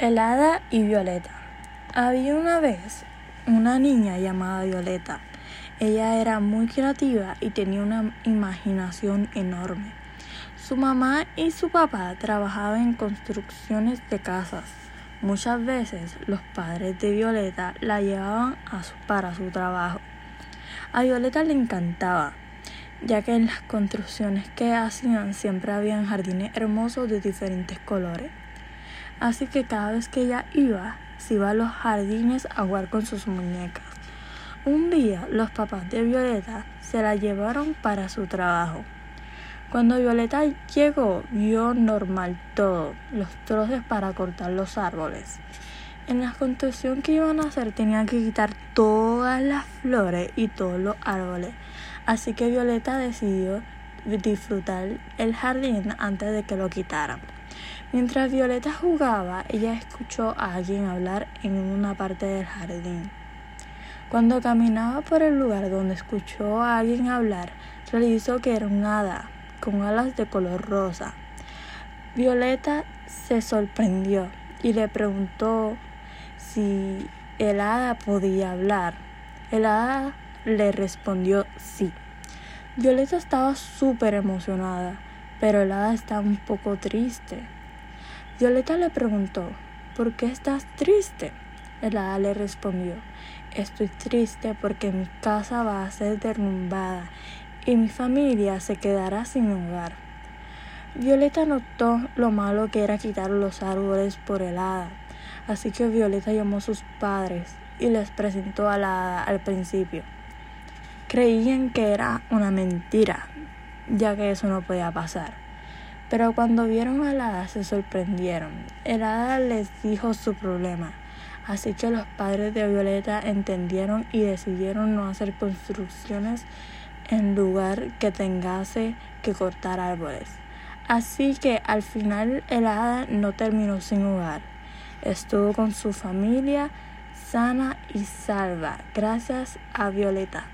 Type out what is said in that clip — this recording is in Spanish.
El hada y Violeta. Había una vez una niña llamada Violeta. Ella era muy creativa y tenía una imaginación enorme. Su mamá y su papá trabajaban en construcciones de casas. Muchas veces los padres de Violeta la llevaban para su trabajo. A Violeta le encantaba, ya que en las construcciones que hacían siempre habían jardines hermosos de diferentes colores. Así que cada vez que ella iba, se iba a los jardines a jugar con sus muñecas. Un día los papás de Violeta se la llevaron para su trabajo. Cuando Violeta llegó, vio normal todo, los troces para cortar los árboles. En la construcción que iban a hacer tenían que quitar todas las flores y todos los árboles. Así que Violeta decidió disfrutar el jardín antes de que lo quitaran. Mientras Violeta jugaba, ella escuchó a alguien hablar en una parte del jardín. Cuando caminaba por el lugar donde escuchó a alguien hablar, realizó que era un hada con alas de color rosa. Violeta se sorprendió y le preguntó si el hada podía hablar. El hada le respondió sí. Violeta estaba súper emocionada, pero el hada estaba un poco triste. Violeta le preguntó, ¿por qué estás triste? El hada le respondió, estoy triste porque mi casa va a ser derrumbada y mi familia se quedará sin hogar. Violeta notó lo malo que era quitar los árboles por el hada, así que Violeta llamó a sus padres y les presentó a la hada al principio. Creían que era una mentira, ya que eso no podía pasar. Pero cuando vieron a la hada se sorprendieron. El hada les dijo su problema. Así que los padres de Violeta entendieron y decidieron no hacer construcciones en lugar que tengase que cortar árboles. Así que al final el hada no terminó sin hogar. Estuvo con su familia sana y salva gracias a Violeta.